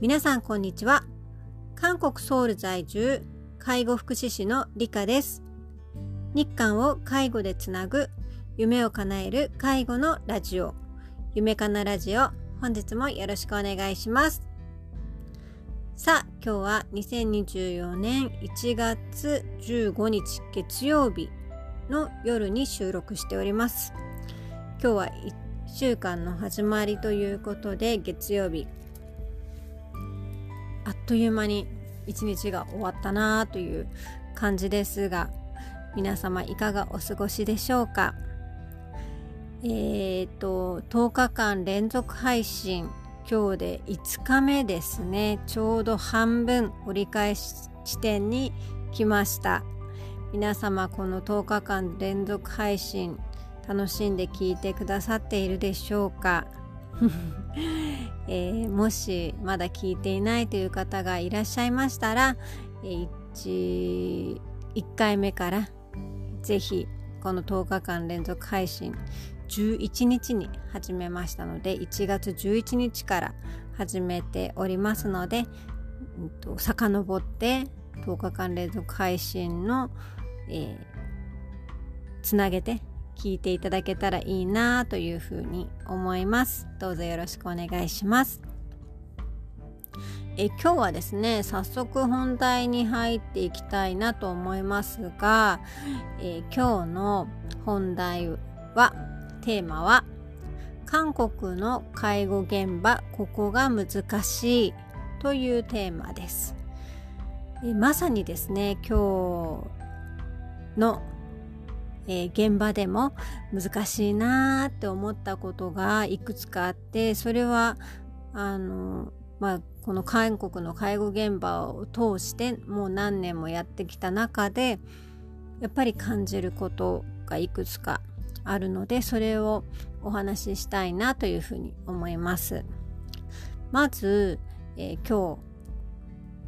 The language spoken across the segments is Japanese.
皆さんこんにちは。韓国ソウル在住介護福祉士の理香です。日韓を介護でつなぐ夢を叶える介護のラジオ。夢かなラジオ本日もよろしくお願いします。さあ今日は2024年1月15日月曜日の夜に収録しております。今日は週間の始まりということで月曜日。あっという間に一日が終わったなという感じですが皆様いかがお過ごしでしょうか？えーと10日間連続配信。今日で5日目ですね。ちょうど半分折り返し地点に来ました。皆様この10日間連続配信楽しんで聞いてくださっているでしょうか？えー、もしまだ聞いていないという方がいらっしゃいましたら、1, 1回目からぜひこの10日間連続配信11日に始めましたので1月11日から始めておりますので、うんと、遡って10日間連続配信の、えー、つなげて聞いていただけたらいいなというふうに思います。どうぞよろしくお願いします。え今日はですね早速本題に入っていきたいなと思いますが、え今日の本題はテーマは韓国の介護現場ここが難しいというテーマです。えまさにですね今日のえー、現場でも難しいなーって思ったことがいくつかあってそれはあのまあこの韓国の介護現場を通してもう何年もやってきた中でやっぱり感じることがいくつかあるのでそれをお話ししたいなというふうに思います。まず、えー、今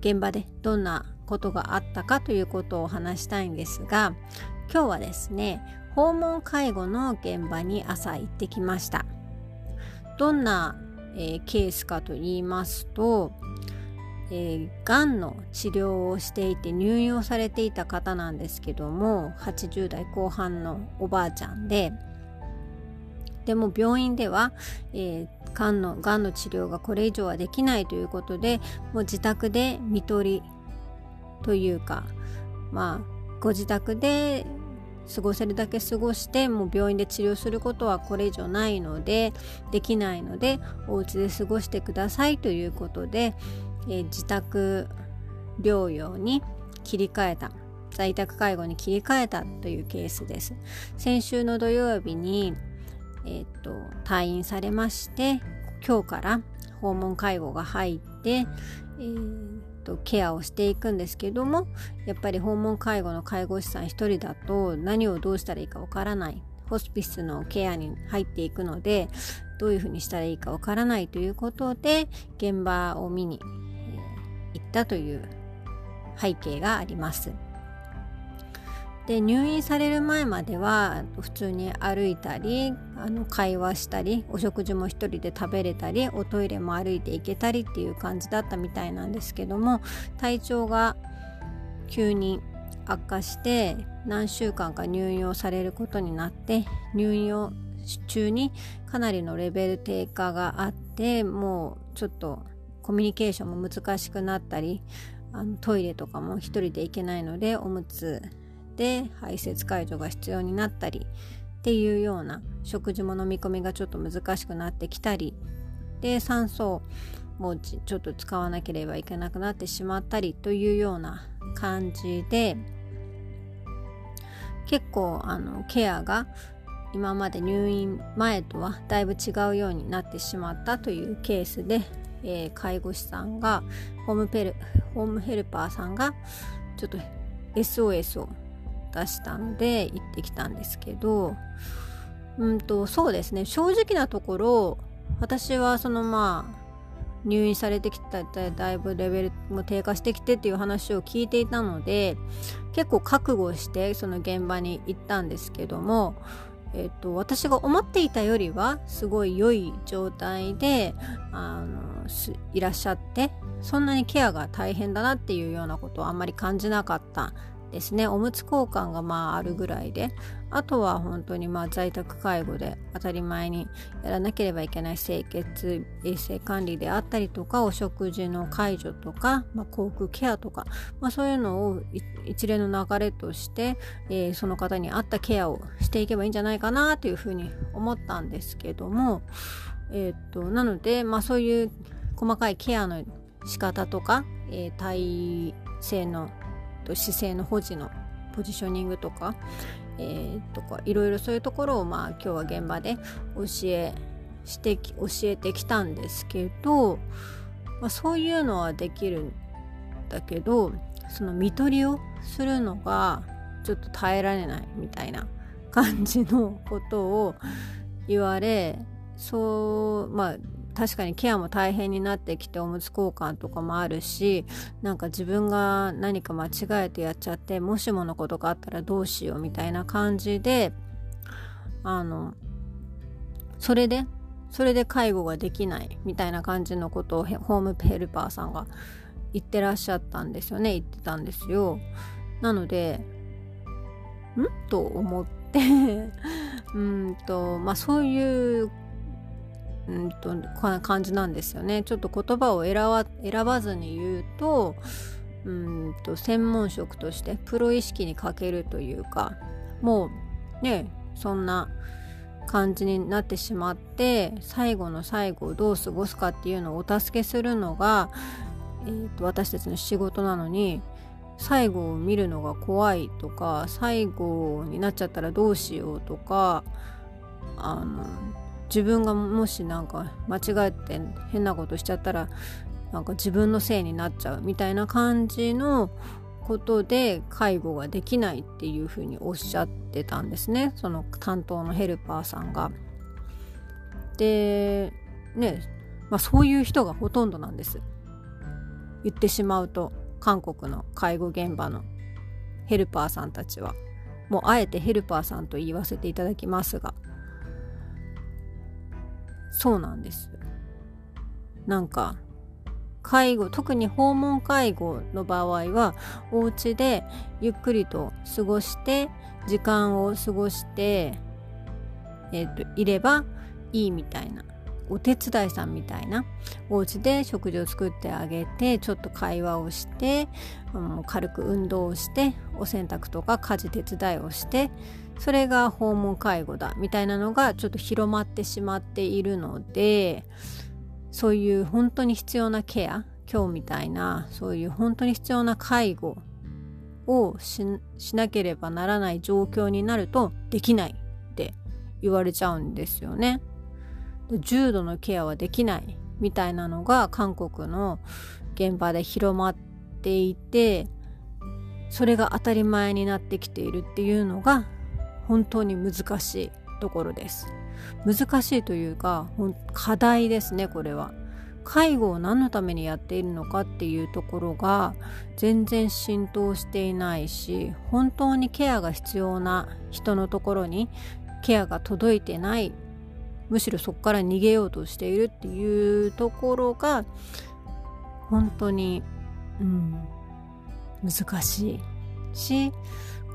日現場でどんなことがあったかということをお話したいんですが今日はですね訪問介護の現場に朝行ってきました。どんな、えー、ケースかと言いますと、えー、がんの治療をしていて入院をされていた方なんですけども80代後半のおばあちゃんででも病院では、えー、がんのがんの治療がこれ以上はできないということでもう自宅で看取りというかまあご自宅で過ごせるだけ過ごしてもう病院で治療することはこれ以上ないのでできないのでお家で過ごしてくださいということで、えー、自宅療養に切り替えた在宅介護に切り替えたというケースです。先週の土曜日に、えー、と退院されまして今日から訪問介護が入って、えーとケアをしていくんですけどもやっぱり訪問介護の介護士さん1人だと何をどうしたらいいかわからないホスピスのケアに入っていくのでどういうふうにしたらいいかわからないということで現場を見に、行ったという背景があります。で入院される前までは普通に歩いたりあの会話したりお食事も一人で食べれたりおトイレも歩いて行けたりっていう感じだったみたいなんですけども体調が急に悪化して何週間か入院をされることになって入院を中にかなりのレベル低下があってもうちょっとコミュニケーションも難しくなったりあのトイレとかも一人で行けないのでおむつで排泄解除が必要になったりっていうような食事も飲み込みがちょっと難しくなってきたりで酸素もちょっと使わなければいけなくなってしまったりというような感じで結構あのケアが今まで入院前とはだいぶ違うようになってしまったというケースで、えー、介護士さんがホームペルホームヘルパーさんがちょっと SOS を出したので行ってきたんですけどうんとそうですね。正直なところ私はそのまあ入院されてきただいぶレベルも低下してきてっていう話を聞いていたので結構覚悟してその現場に行ったんですけどもえっと、私が思っていたよりはすごい良い状態であのいらっしゃってそんなにケアが大変だなっていうようなことはあんまり感じなかったですね。おむつ交換がまああるぐらいで。あとは本当にまあ在宅介護で当たり前にやらなければいけない清潔衛生管理であったりとかお食事の介助とか、まあ、航空ケアとか、まあ、そういうのを一連の流れとして、えー、その方に合ったケアをしていけばいいんじゃないかなというふうに思ったんですけども、えー、っとなので、まあ、そういう細かいケアの仕方とか、えー、体勢のと姿勢の保持のポジショニングとか、えー、とかいろいろそういうところをまあ今日は現場で教えして教えてきたんですけど、まあ、そういうのはできるんだけどその見取りをするのがちょっと耐えられないみたいな感じのことを言われそうまあ確かにケアも大変になってきておむつ交換とかもあるしなんか自分が何か間違えてやっちゃってもしものことがあったらどうしようみたいな感じであのそれでそれで介護ができないみたいな感じのことをホームヘルパーさんが言ってらっしゃったんですよね。言ってたんですよ。なのでん？と思って。うんとまあそういううんと感じなんですよね。ちょっと言葉を選ば選ばずに言うとうんと専門職としてプロ意識に欠けるというかもうねそんな感じになってしまって最後の最後をどう過ごすかっていうのをお助けするのが、えーと、私たちの仕事なのに最後を見るのが怖いとか最後になっちゃったらどうしようとかあの自分がもしなんか間違えて変なことしちゃったらなんか自分のせいになっちゃうみたいな感じのことで介護ができないっていうふうにおっしゃってたんですねその担当のヘルパーさんが。でねまあそういう人がほとんどなんです。言ってしまうと韓国の介護現場のヘルパーさんたちはもうあえてヘルパーさんと言わせていただきますがそうなんです。なんか介護特に訪問介護の場合はお家でゆっくりと過ごして時間を過ごして、えーと、いればいいみたいな。お手伝いさんみたいなお家で食事を作ってあげてちょっと会話をして、うん、軽く運動をしてお洗濯とか家事手伝いをしてそれが訪問介護だみたいなのがちょっと広まってしまっているのでそういう本当に必要なケア今日みたいなそういう本当に必要な介護をしなければならない状況になるとできないって言われちゃうんですよね。重度のケアはできないみたいなのが韓国の現場で広まっていてそれが当たり前になってきているっていうのが本当に難しいところです。難しいというか課題ですねこれは。介護を何のためにやっているのかっていうところが全然浸透していないし本当にケアが必要な人のところにケアが届いてないむしろそこから逃げようとしているっていうところが本当に、うん、難しいし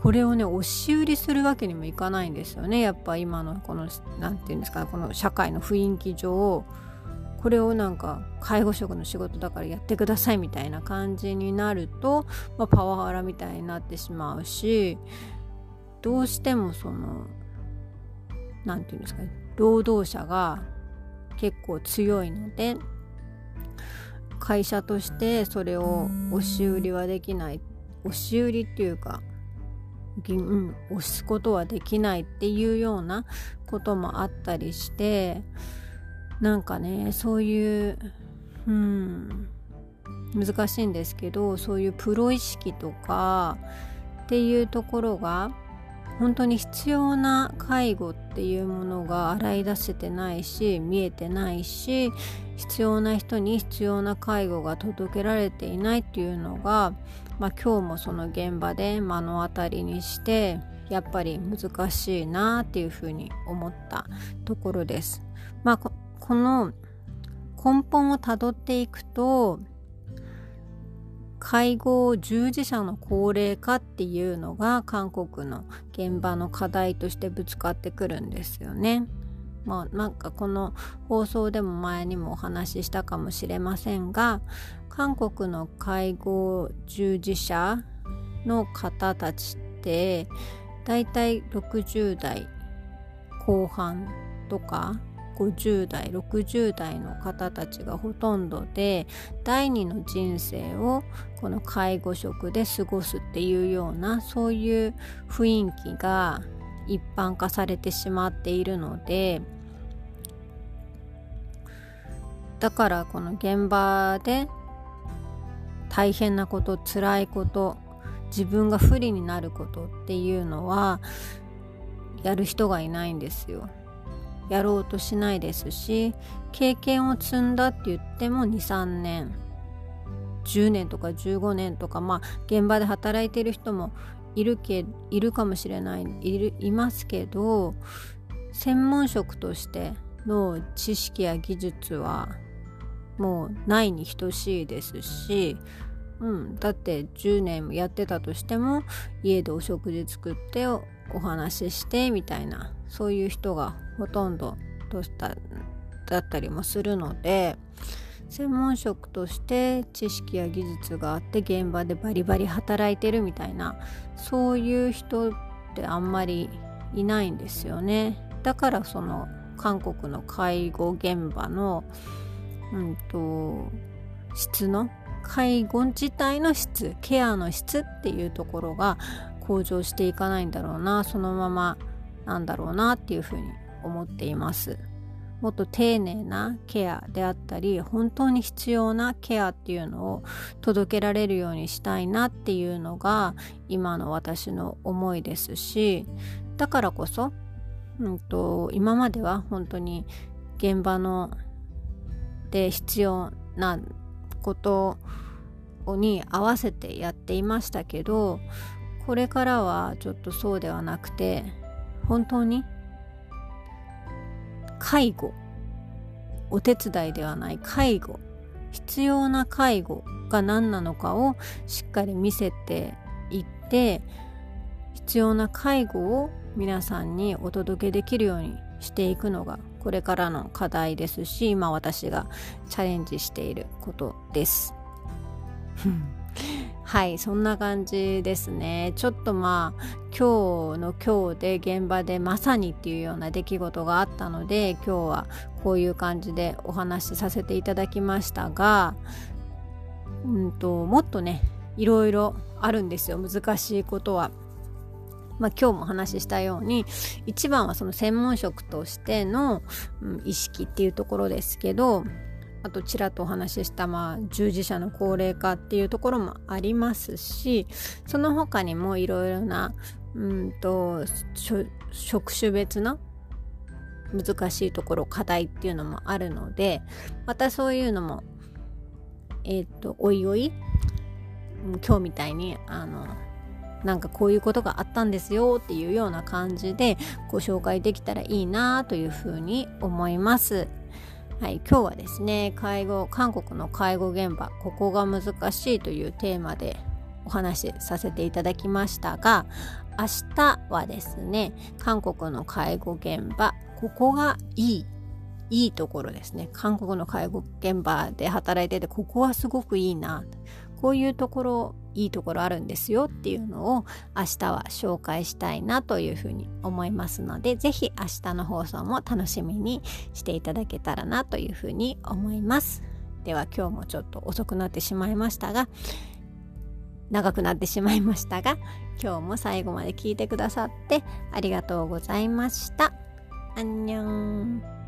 これをね押し売りするわけにもいかないんですよね。やっぱ今のこの何て言うんですかねこの社会の雰囲気上これをなんか介護職の仕事だからやってくださいみたいな感じになると、まあ、パワハラみたいになってしまうしどうしてもその何て言うんですかね労働者が結構強いので会社としてそれを押し売りはできない押し売りっていうかうん、押すことはできないっていうようなこともあったりしてなんかねそういううん難しいんですけどそういうプロ意識とかっていうところが本当に必要な介護っていうものが洗い出せてないし見えてないし必要な人に必要な介護が届けられていないっていうのが、まあ、今日もその現場で目の当たりにしてやっぱり難しいなっていうふうに思ったところです。まあ、この根本をたどっていくと介護従事者の高齢化っていうのが韓国の現場の課題としてぶつかってくるんですよね。まあなんかこの放送でも前にもお話ししたかもしれませんが韓国の介護従事者の方たちってだいたい60代後半とか50代60代の方たちがほとんどで第二の人生をこの介護職で過ごすっていうようなそういう雰囲気が一般化されてしまっているのでだからこの現場で大変なこと辛いこと自分が不利になることっていうのはやる人がいないんですよ。やろうとしないですし経験を積んだって言っても23年10年とか15年とかまあ現場で働いてる人もいるけいるかもしれないいるいますけど専門職としての知識や技術はもうないに等しいですし、うん、だって10年やってたとしても家でお食事作ってお話ししてみたいなそういう人がほとんどだったりもするので専門職として知識や技術があって現場でバリバリ働いてるみたいなそういう人ってあんまりいないんですよね。だからその韓国の介護現場のうんと質の介護自体の質ケアの質っていうところが向上していかないんだろうなそのままなんだろうなっていうふうに思っています。もっと丁寧なケアであったり本当に必要なケアっていうのを届けられるようにしたいなっていうのが今の私の思いですしだからこそ、うんと、今までは本当に現場ので必要なことに合わせてやっていましたけどこれからはちょっとそうではなくて本当に介護お手伝いではない介護必要な介護が何なのかをしっかり見せていって必要な介護を皆さんにお届けできるようにしていくのがこれからの課題ですし今私がチャレンジしていることです。はいそんな感じですねちょっとまあ今日の今日で現場でまさにっていうような出来事があったので今日はこういう感じでお話しさせていただきましたがうんともっとねいろいろあるんですよ難しいことは。まあ、今日もお話ししたように一番はその専門職としての、意識っていうところですけどあとちらっとお話しした、まあ、従事者の高齢化っていうところもありますしその他にもいろいろなうんと職種別の難しいところ課題っていうのもあるのでまたそういうのもえっ、ー、とおいおい今日みたいにあのなんかこういうことがあったんですよっていうような感じでご紹介できたらいいなというふうに思います。はい、今日はですね介護韓国の介護現場ここが難しいというテーマでお話しさせていただきましたが明日はですね韓国の介護現場ここがいいいいところですね韓国の介護現場で働いててここはすごくいいなこういうところいいところあるんですよっていうのを明日は紹介したいなというふうに思いますので是非明日の放送も楽しみにしていただけたらなというふうに思いますでは今日もちょっと遅くなってしまいましたが長くなってしまいましたが今日も最後まで聞いてくださってありがとうございました。アンニョン